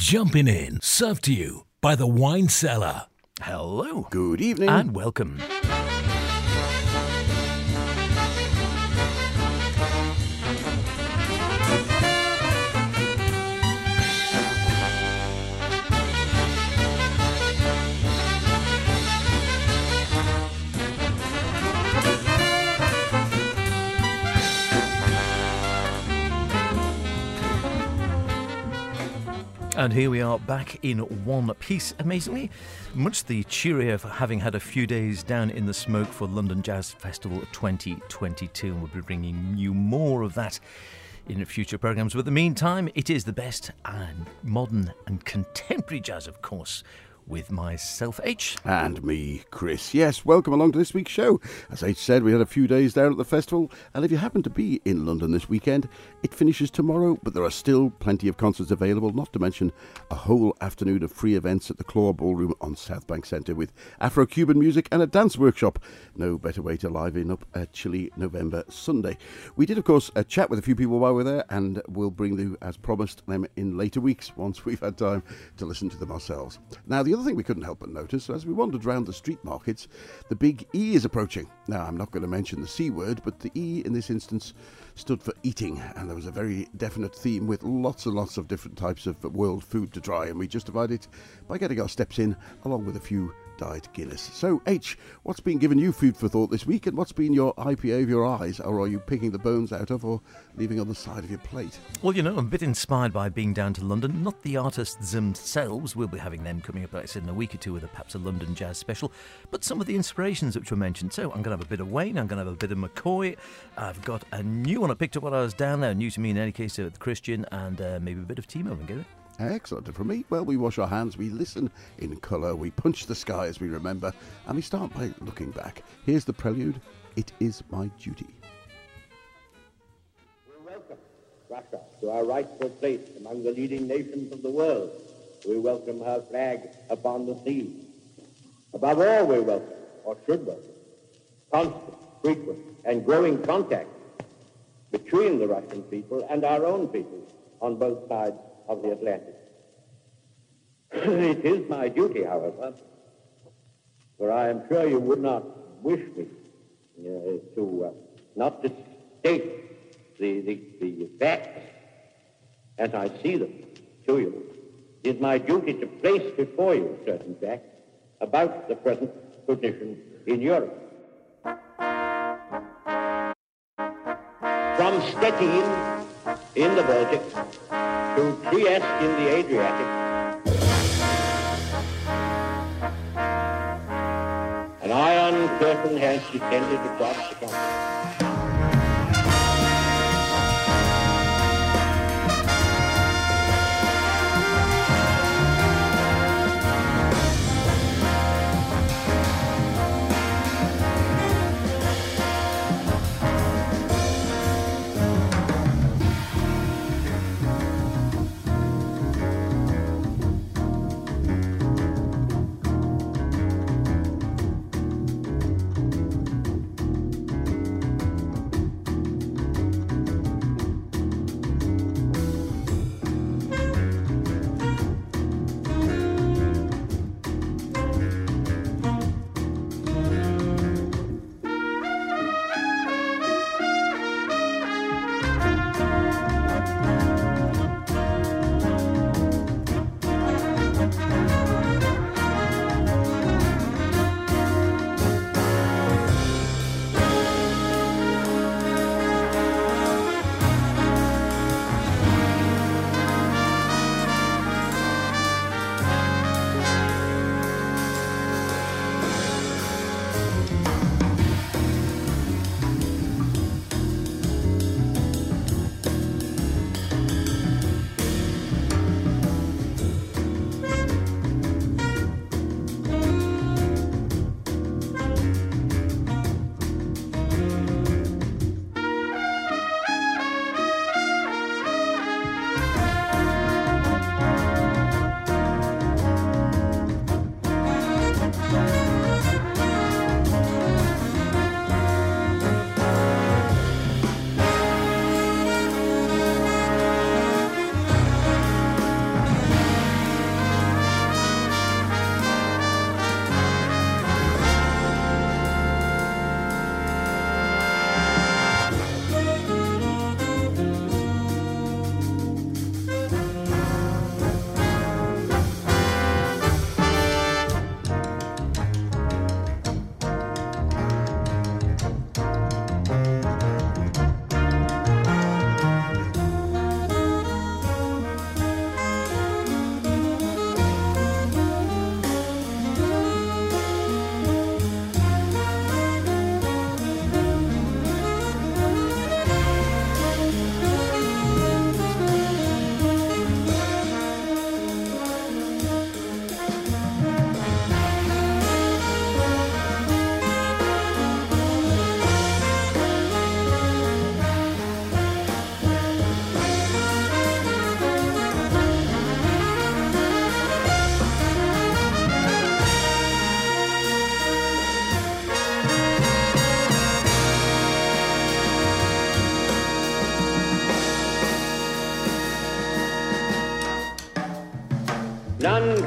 Jumping in, served to you by the Wine Cellar. Hello. Good evening. And welcome. And here we are back in one piece, amazingly. Much the cheerier for having had a few days down in the smoke for London Jazz Festival 2022. And we'll be bringing you more of that in future programmes. But in the meantime, it is the best and modern and contemporary jazz, of course, with myself, H. And me, Chris. Yes, welcome along to this week's show. As H said, we had a few days down at the festival, and if you happen to be in London this weekend, it finishes tomorrow, but there are still plenty of concerts available, not to mention a whole afternoon of free events at the Clore Ballroom on South Bank Centre with Afro Cuban music and a dance workshop. No better way to liven up a chilly November Sunday. We did, of course, a chat with a few people while we are there, and we'll bring you, as promised, them in later weeks once we've had time to listen to them ourselves. Now, the other thing we couldn't help but notice as we wandered round the street markets, the big E is approaching. Now, I'm not going to mention the C word, but the E in this instance stood for eating, and there was a very definite theme with lots and lots of different types of world food to try, and we justified it by getting our steps in along with a few died Guinness. So, H, what's been giving you food for thought this week, and what's been your IPA of your eyes, or are you picking the bones out of, or leaving on the side of your plate? Well, you know, I'm a bit inspired by being down to London. Not the artists themselves, we'll be having them coming up, like I said, in a week or two with a, perhaps a London jazz special, but some of the inspirations which were mentioned. So, I'm going to have a bit of Wayne, I'm going to have a bit of McCoy. I've got a new one I picked up while I was down there, new to me in any case, uh, Christian, and uh, maybe a bit of Timo. And get it. Excellent. And for me, well, we wash our hands, we listen in colour, we punch the sky as we remember, and we start by looking back. Here's the prelude It Is My Duty. We welcome Russia to our rightful place among the leading nations of the world. We welcome her flag upon the sea. Above all, we welcome, or should welcome, constant, frequent, and growing contact between the Russian people and our own people on both sides of the Atlantic. it is my duty, however, for I am sure you would not wish me uh, to uh, not to state the, the, the facts as I see them to you. It is my duty to place before you certain facts about the present position in Europe. From Stettin in the Baltic to Trieste in the Adriatic. An iron curtain has descended across the country.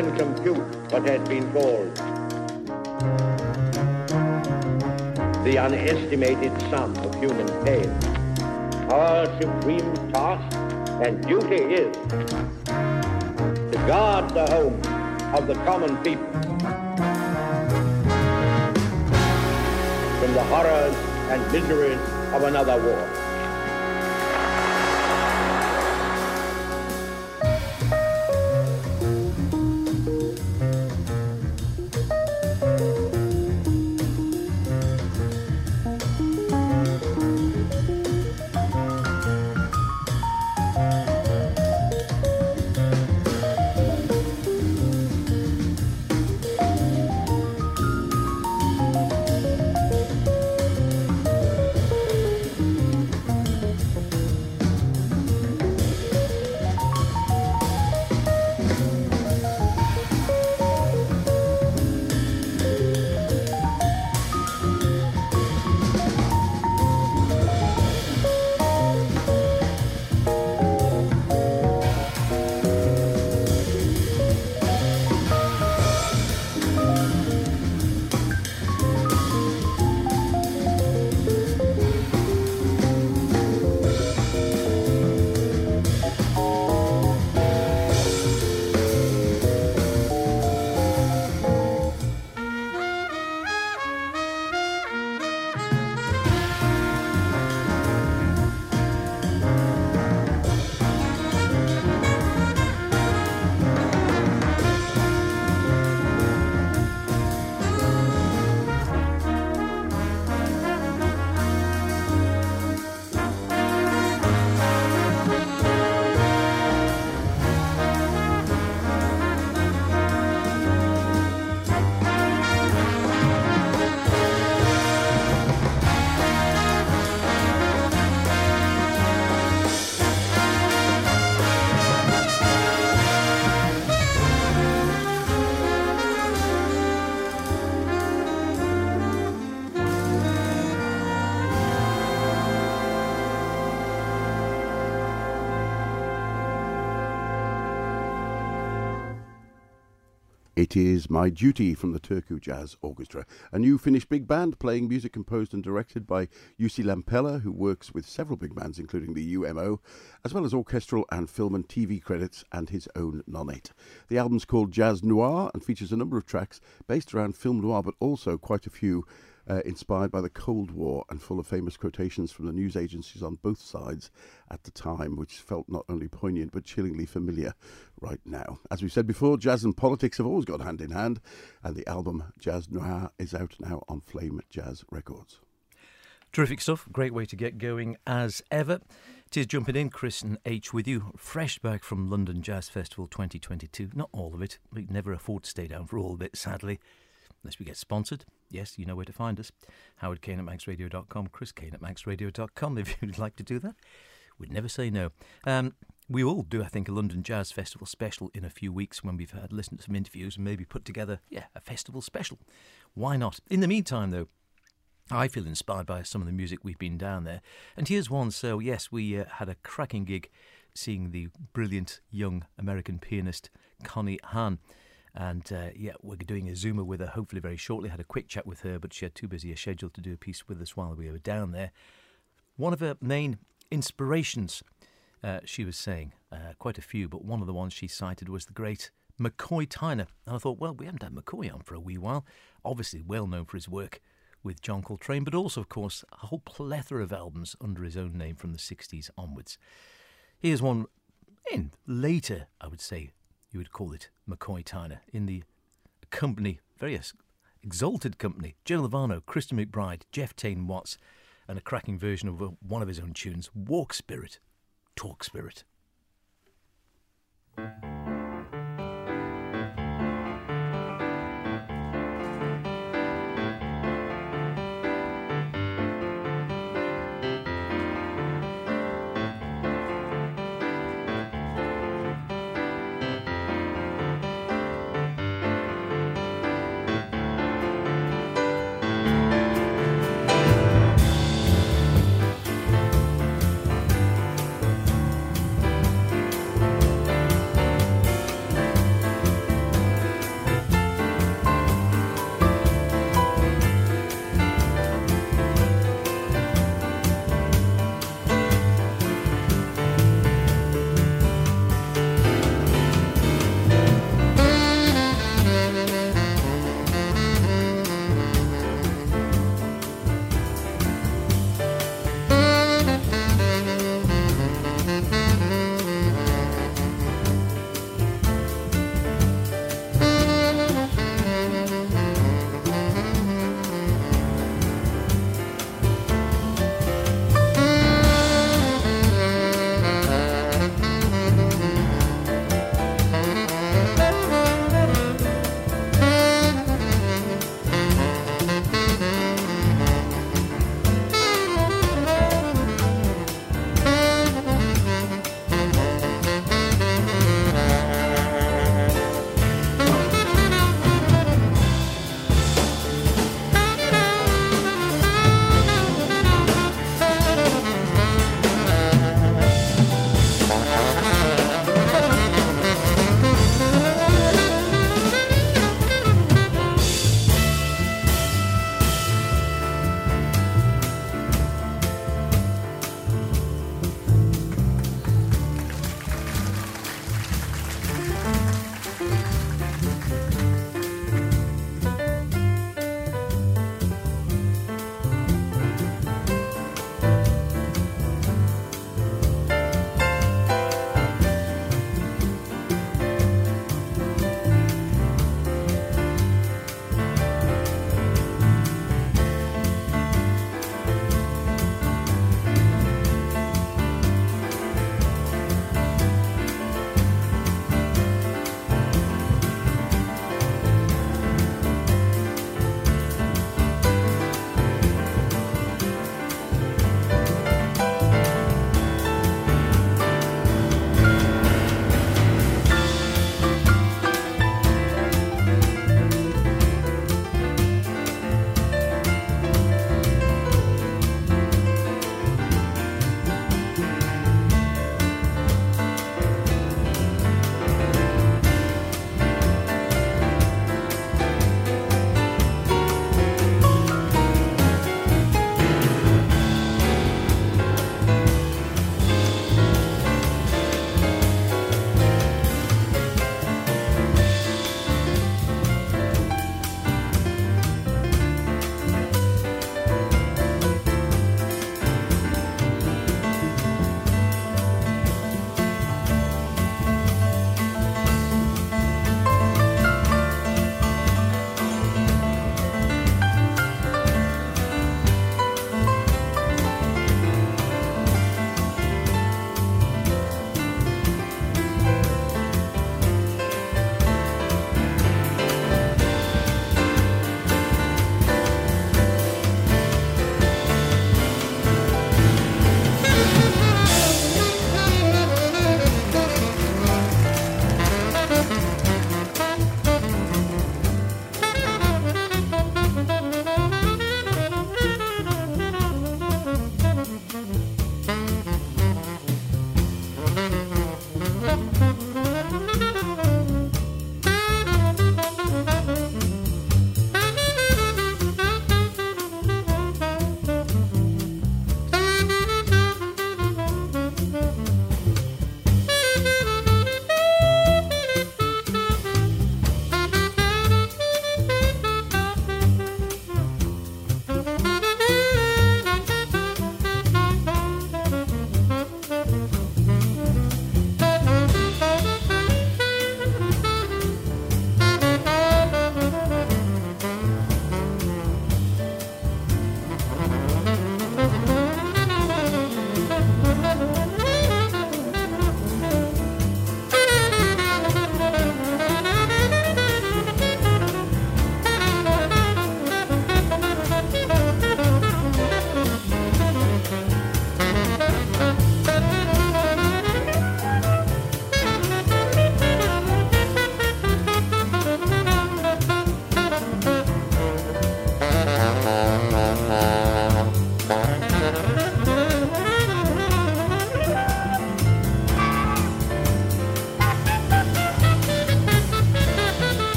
Can compute what has been called the unestimated sum of human pain. Our supreme task and duty is to guard the home of the common people from the horrors and miseries of another war. It is My Duty from the Turku Jazz Orchestra, a new Finnish big band playing music composed and directed by Jussi Lampela, who works with several big bands, including the UMO, as well as orchestral and film and TV credits and his own nonate. The album's called Jazz Noir and features a number of tracks based around film noir, but also quite a few uh, inspired by the Cold War and full of famous quotations from the news agencies on both sides at the time, which felt not only poignant but chillingly familiar right now. As we said before, jazz and politics have always gone hand in hand, and the album Jazz Noir is out now on Flame Jazz Records. Terrific stuff. Great way to get going as ever. Tis jumping in, Chris and H with you, fresh back from London Jazz Festival 2022. Not all of it. We never afford to stay down for all of it, sadly unless we get sponsored. Yes, you know where to find us. Howard Kane at manxradio.com, Chris Kane at manxradio.com if you'd like to do that. We'd never say no. Um, we will do, I think, a London Jazz Festival special in a few weeks when we've had listened to some interviews and maybe put together, yeah, a festival special. Why not? In the meantime, though, I feel inspired by some of the music we've been down there. And here's one. So, yes, we uh, had a cracking gig seeing the brilliant young American pianist Connie Han. And uh, yeah, we're doing a Zoomer with her hopefully very shortly. Had a quick chat with her, but she had too busy a schedule to do a piece with us while we were down there. One of her main inspirations, uh, she was saying, uh, quite a few, but one of the ones she cited was the great McCoy Tyner. And I thought, well, we haven't had McCoy on for a wee while. Obviously, well known for his work with John Coltrane, but also, of course, a whole plethora of albums under his own name from the 60s onwards. Here's one in later, I would say, you would call it McCoy Tyner, in the company, very exalted company, Joe Lovano, Christian McBride, Jeff Tain Watts, and a cracking version of one of his own tunes, Walk Spirit, Talk Spirit.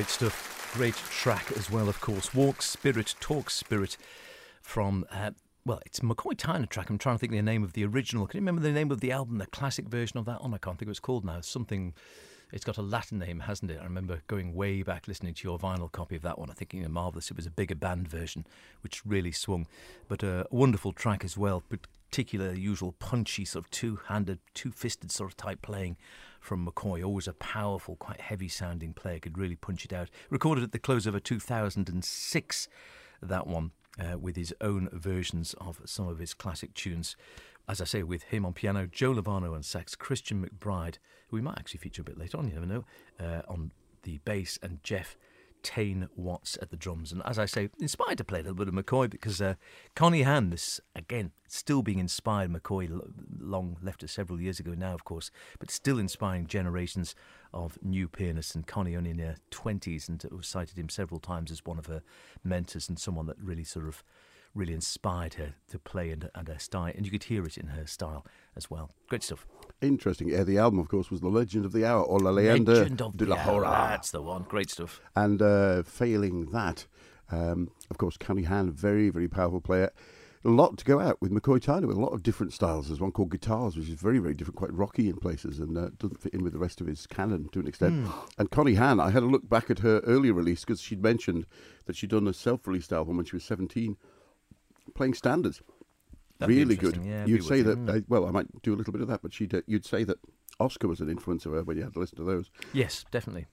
Great stuff. Great track as well, of course. Walk Spirit, Talk Spirit from, uh, well, it's McCoy Tyner track. I'm trying to think the name of the original. Can you remember the name of the album, the classic version of that one? I can't think what it's called now. Something, it's got a Latin name, hasn't it? I remember going way back listening to your vinyl copy of that one. I thinking, marvellous. It was a bigger band version, which really swung. But a wonderful track as well, particular usual punchy sort of two-handed, two-fisted sort of type playing from McCoy. Always a powerful, quite heavy sounding player, could really punch it out. Recorded at the close of a 2006, that one, uh, with his own versions of some of his classic tunes. As I say, with him on piano, Joe Lovano on sax, Christian McBride, who we might actually feature a bit later on, you never know, uh, on the bass, and Jeff Tain Watts at the drums. And as I say, inspired to play a little bit of McCoy because uh, Connie Han, this again, still being inspired. McCoy long left us several years ago now, of course, but still inspiring generations of new pianists. And Connie only in her 20s and cited him several times as one of her mentors and someone that really sort of really inspired her to play and, and her style. And you could hear it in her style as well. Great stuff. Interesting. Yeah, the album, of course, was The Legend of the Hour, or La Leyenda Legend of de la the Hora. Hour. That's the one. Great stuff. And uh, failing that, um, of course, Connie Han, very, very powerful player. A lot to go out with McCoy Tyner with a lot of different styles. There's one called Guitars, which is very, very different, quite rocky in places, and uh, doesn't fit in with the rest of his canon to an extent. Hmm. And Connie Han, I had a look back at her earlier release because she'd mentioned that she'd done a self-released album when she was 17, playing standards. That'd really good. yeah, you'd say that. Uh, well, I might do a little bit of that, but she'd uh, you'd say that Oscar was an influence of her when you had to listen to those. Yes, definitely.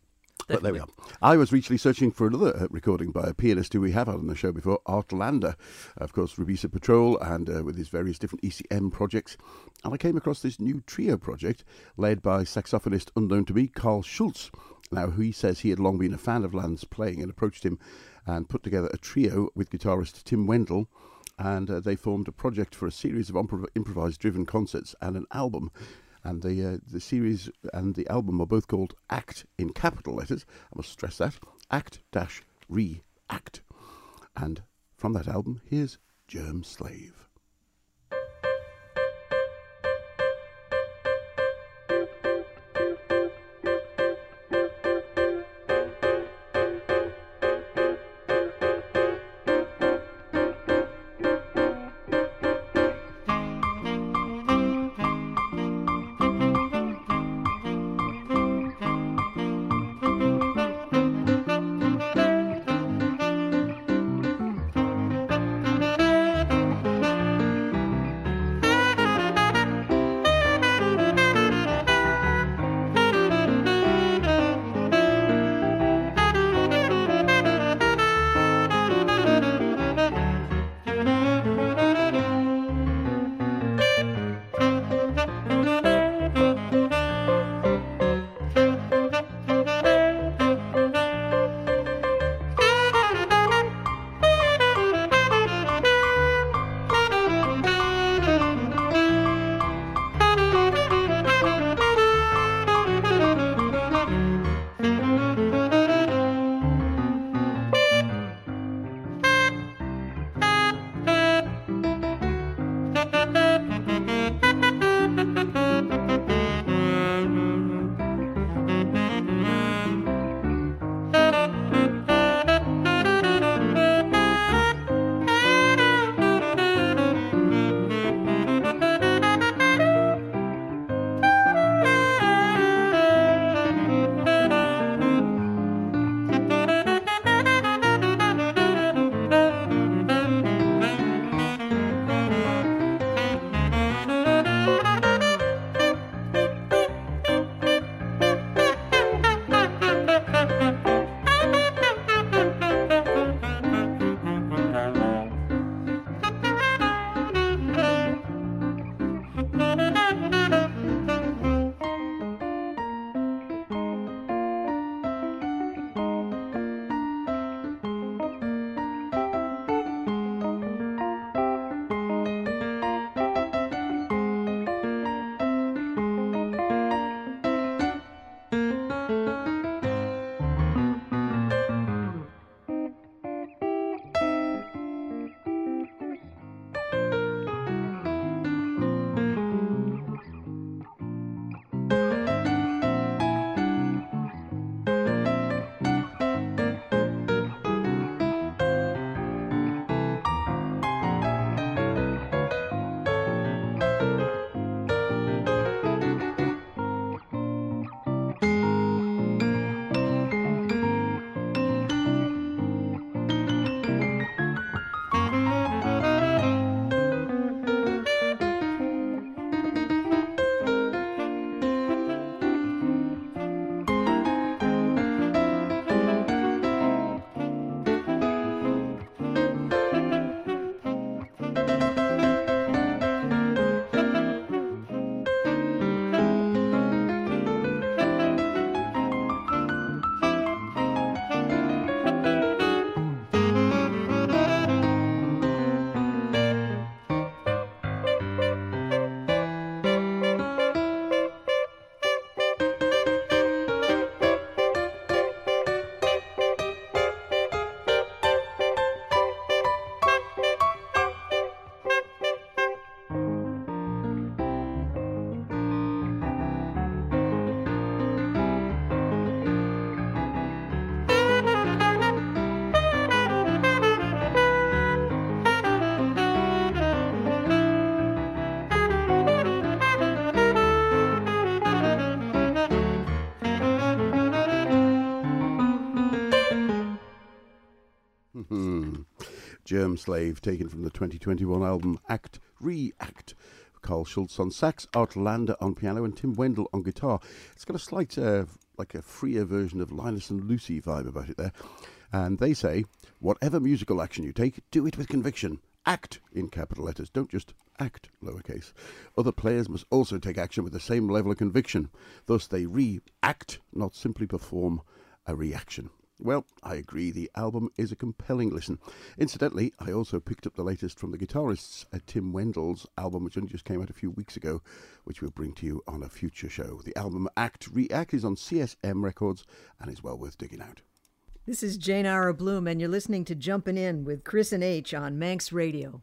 But there we are. I was recently searching for another uh, recording by a pianist who we have had on the show before, Art Lande, of course, Rubisa Patrol, and uh, with his various different ECM projects. And I came across this new trio project led by saxophonist unknown to me, Carl Schultz. Now, he says he had long been a fan of Land's playing and approached him and put together a trio with guitarist Tim Wendell. And uh, they formed a project for a series of improv- improvised driven concerts and an album and the uh, the series and the album are both called Act in capital letters. I must stress that Act dash React. And from that album, here's Germ Slave. Germ Slave, taken from the 2021 album Act React. Carl Schultz on sax, Art Lande on piano, and Tim Wendell on guitar. It's got a slight, uh, like a freer version of Linus and Lucy vibe about it there. And they say, whatever musical action you take, do it with conviction. Act in capital letters. Don't just act lowercase. Other players must also take action with the same level of conviction. Thus, they react, not simply perform a reaction. Well, I agree, the album is a compelling listen. Incidentally, I also picked up the latest from the guitarist's uh, Tim Wendell's album, which only just came out a few weeks ago, which we'll bring to you on a future show. The album Act React is on CSM Records and is well worth digging out. This is Jane Ira Bloom, and you're listening to Jumpin' In with Chris and H on Manx Radio.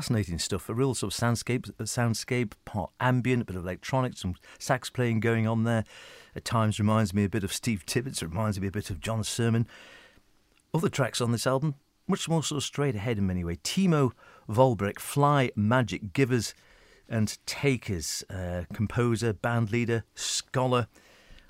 Fascinating stuff. A real sort of soundscape, soundscape, part ambient, a bit of electronics, some sax playing going on there. At times reminds me a bit of Steve Tibbetts, reminds me a bit of John Surman. Other tracks on this album, much more sort of straight ahead in many ways. Timo Vollbrecht, Fly Magic Givers and Takers, uh, composer, band leader, scholar.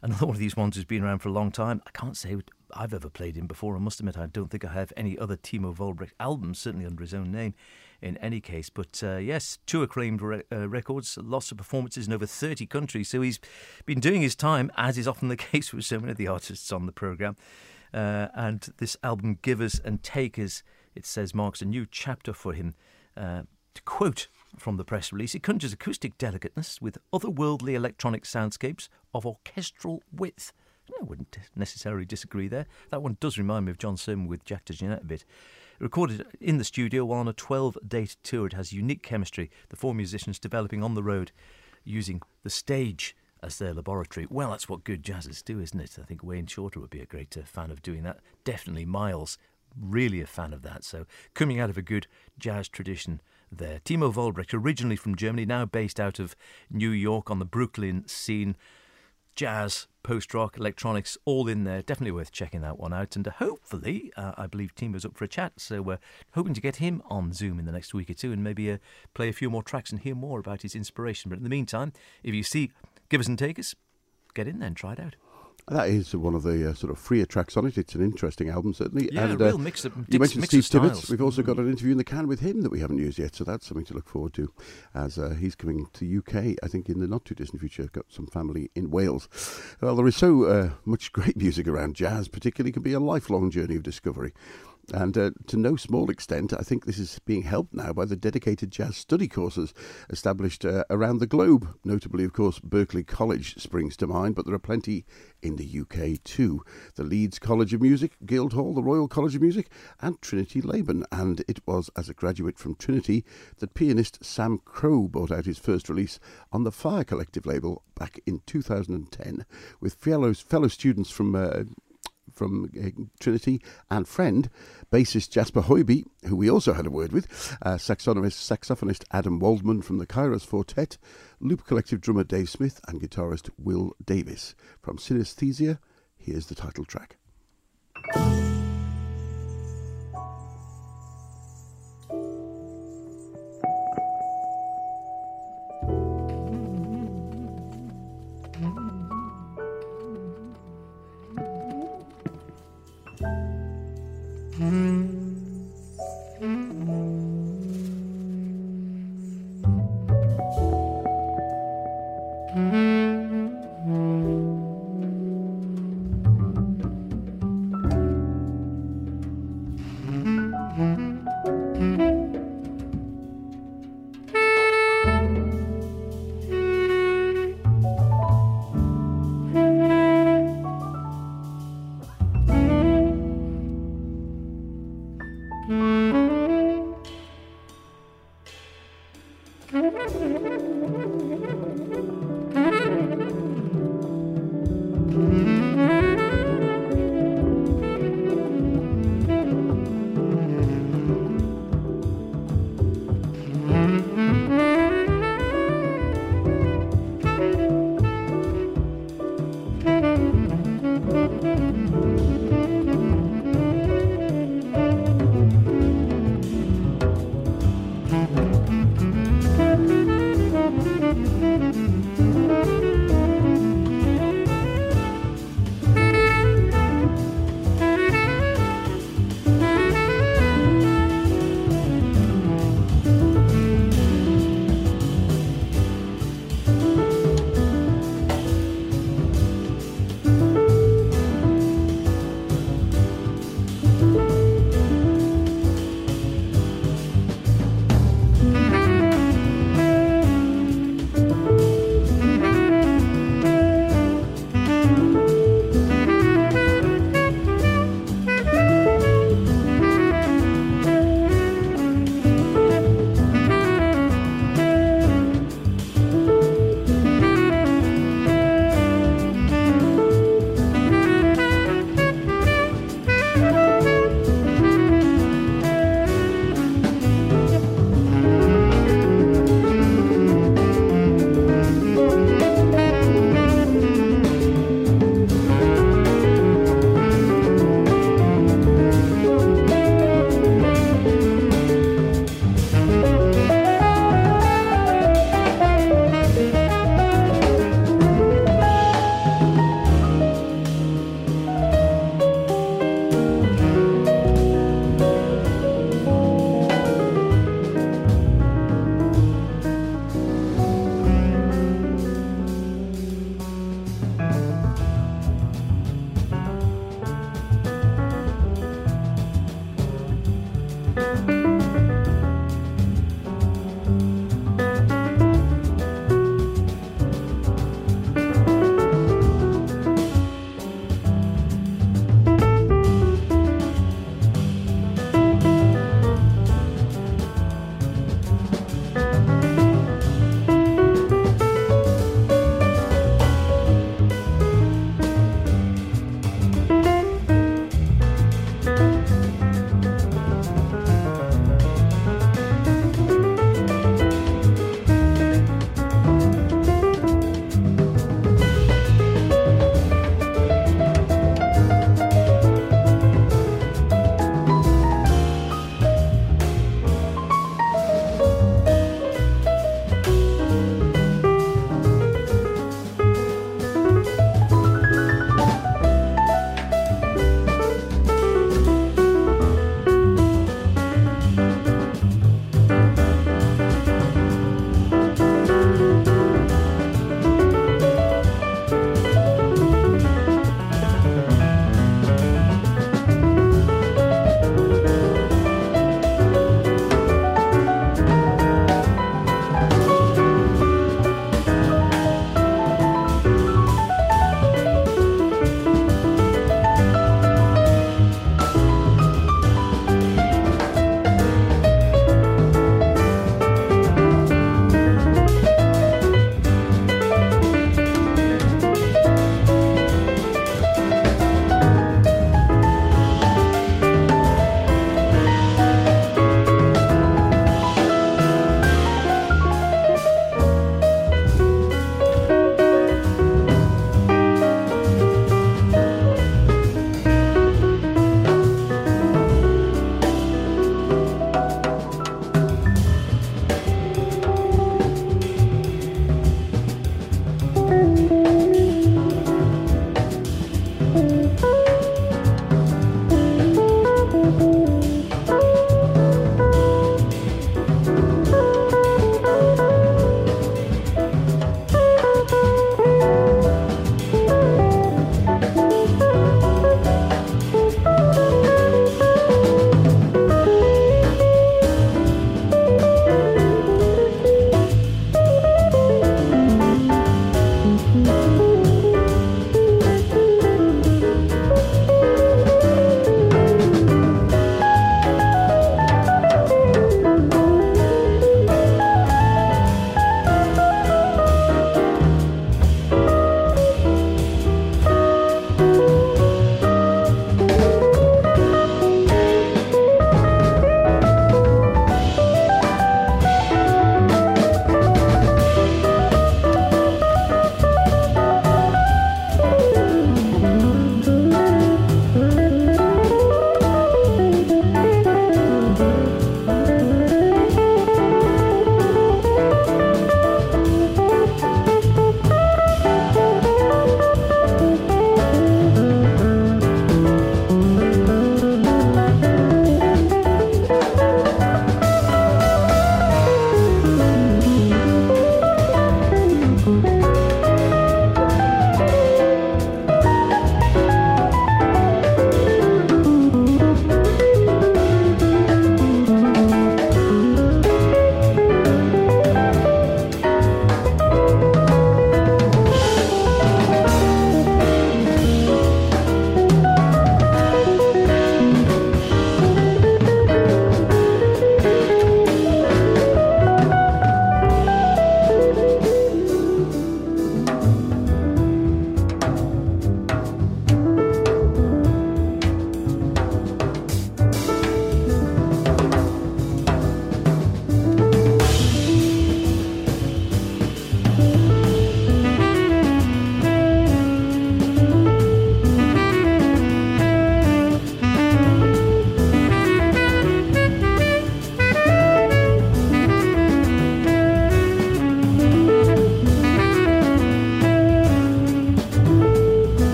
Another one of these ones who's been around for a long time. I can't say I've ever played him before. I must admit, I don't think I have any other Timo Vollbrecht albums, certainly under his own name in any case. But uh, yes, two acclaimed re- uh, records, lots of performances in over 30 countries. So he's been doing his time, as is often the case with so many of the artists on the programme. Uh, and this album, Givers and Takers, it says marks a new chapter for him. Uh, to quote from the press release, it conjures acoustic delicateness with otherworldly electronic soundscapes of orchestral width. I wouldn't necessarily disagree there. That one does remind me of John Surman with Jack DeJohnette a bit. Recorded in the studio while on a 12 date tour, it has unique chemistry, the four musicians developing on the road using the stage as their laboratory. Well, that's what good jazzers do, isn't it? I think Wayne Shorter would be a great uh, fan of doing that. Definitely Miles, really a fan of that. So, coming out of a good jazz tradition there. Timo Vollbrecht, originally from Germany, now based out of New York on the Brooklyn scene. Jazz, post rock, electronics, all in there. Definitely worth checking that one out. And uh, hopefully, uh, I believe Timo's up for a chat. So we're hoping to get him on Zoom in the next week or two and maybe uh, play a few more tracks and hear more about his inspiration. But in the meantime, if you see Givers and Takers, get in there and try it out. That is one of the uh, sort of freer tracks on it. It's an interesting album, certainly. Yeah, and, a real uh, mix of You mentioned mix Steve of Tibbetts. We've also got an interview in the can with him that we haven't used yet, so that's something to look forward to as uh, he's coming to UK, I think, in the not too distant future. I've Got some family in Wales. Well, there is so uh, much great music around jazz, particularly, can be a lifelong journey of discovery. And uh, to no small extent, I think this is being helped now by the dedicated jazz study courses established uh, around the globe. Notably, of course, Berklee College springs to mind, but there are plenty in the UK too. The Leeds College of Music, Guildhall, the Royal College of Music, and Trinity Laban. And it was as a graduate from Trinity that pianist Sam Crowe brought out his first release on the Fire Collective label back in 2010 with fellow, fellow students from. Uh, from uh, Trinity and friend, bassist Jasper Hoiby, who we also had a word with, uh, saxophonist, saxophonist Adam Waldmann from the Kairos Quartet, Loop Collective drummer Dave Smith, and guitarist Will Davis. From Synesthesia, here's the title track.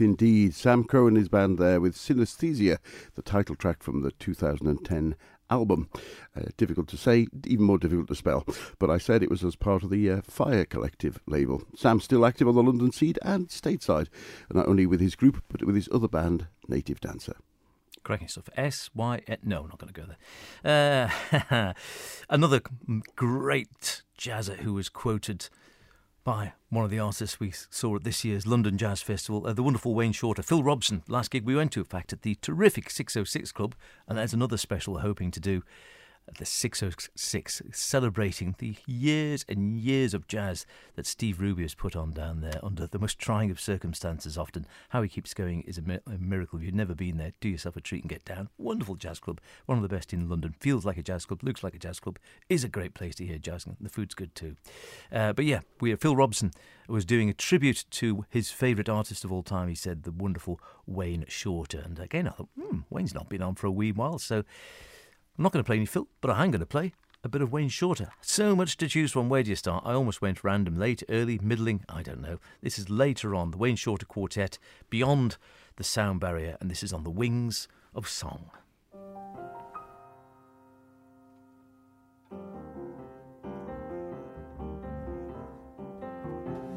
Indeed. Sam Crowe and his band there with Synesthesia, the title track from the 2010 album. Uh, difficult to say, even more difficult to spell, but I said it was as part of the uh, Fire Collective label. Sam's still active on the London Seed and stateside, not only with his group, but with his other band, Native Dancer. Cracking stuff. S Y. No, not going to go there. Uh, another great jazzer who was quoted by one of the artists we saw at this year's London Jazz Festival, uh, the wonderful Wayne Shorter. Phil Robson, last gig we went to, in fact, at the terrific 606 Club, and there's another special we're hoping to do the 606, celebrating the years and years of jazz that Steve Rubie has put on down there under the most trying of circumstances. Often, how he keeps going is a, mi- a miracle. If you've never been there, do yourself a treat and get down. Wonderful jazz club, one of the best in London. Feels like a jazz club, looks like a jazz club, is a great place to hear jazz, and the food's good too. Uh, but yeah, we Phil Robson was doing a tribute to his favourite artist of all time. He said the wonderful Wayne Shorter, and again I thought, hmm, Wayne's not been on for a wee while, so. I'm not going to play any Phil, but I am going to play a bit of Wayne Shorter. So much to choose from. Where do you start? I almost went random. Late, early, middling, I don't know. This is later on, the Wayne Shorter Quartet, Beyond the Sound Barrier, and this is on the wings of song.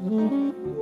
Mm-hmm.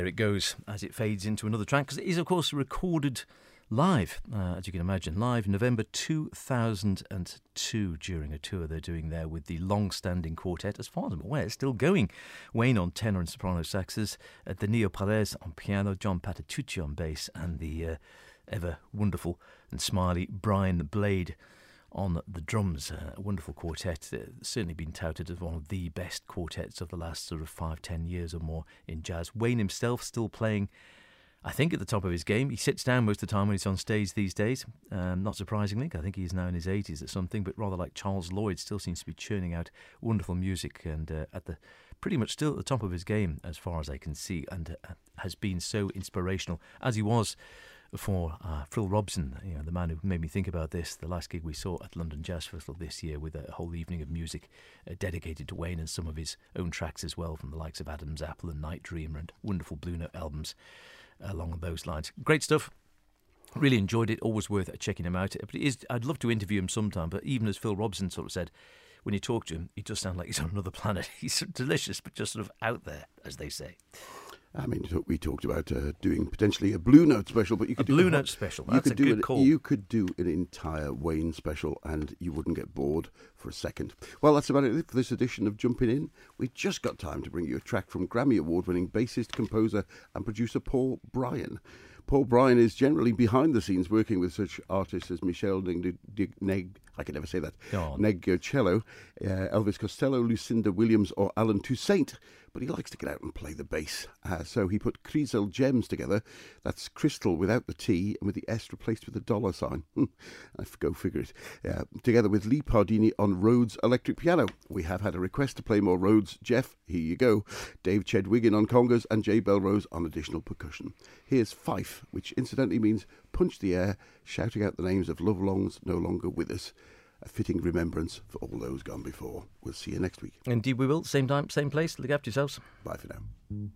There it goes as it fades into another track because it is, of course, recorded live, uh, as you can imagine, live November 2002 during a tour they're doing there with the long standing quartet, as far as I'm aware, it's still going. Wayne on tenor and soprano saxes, uh, Danilo Perez on piano, John Patitucci on bass, and the uh, ever wonderful and smiley Brian Blade on the drums. A wonderful quartet. Uh, certainly been touted as one of the best quartets of the last sort of five, ten years or more in jazz. Wayne himself still playing I think, at the top of his game. He sits down most of the time when he's on stage these days. Um, not surprisingly, I think he's now in his 80s or something, but rather like Charles Lloyd, still seems to be churning out wonderful music and uh, at the pretty much still at the top of his game as far as I can see, and uh, has been so inspirational as he was for uh, Phil Robson, you know, the man who made me think about this. The last gig we saw at London Jazz Festival this year, with a whole evening of music uh, dedicated to Wayne and some of his own tracks as well, from the likes of Adam's Apple and Night Dreamer and wonderful Blue Note albums along those lines. Great stuff. Really enjoyed it. Always worth checking him out. But it is, I'd love to interview him sometime. But even as Phil Robson sort of said, when you talk to him, he does sound like he's on another planet. He's delicious, but just sort of out there, as they say. I mean, we talked about uh, doing potentially a Blue Note special, but you could do a do Blue Note special. You could a do good an, call. You could do an entire Wayne special, and you wouldn't get bored for a second. Well, that's about it for this edition of Jumping In. We just got time to bring you a track from Grammy Award-winning bassist, composer, and producer Paul Bryan. Paul Bryan is generally behind the scenes working with such artists as Meshell Neg, Neg I can never say that, Negocello, uh, Elvis Costello, Lucinda Williams, or Allen Toussaint but he likes to get out and play the bass. Uh, so he put Crisel Gems together. That's crystal without the T and with the S replaced with a dollar sign. I go figure it. Uh, together with Lee Pardini on Rhodes electric piano. We have had a request to play more Rhodes. Jeff, here you go. Dave Chegwidden on congas and Jay Bellerose on additional percussion. Here's Fife, which incidentally means punch the air, shouting out the names of love longs no longer with us a fitting remembrance for all those gone before. We'll see you next week. Indeed, we will. Same time, same place. Look after yourselves. Bye for now.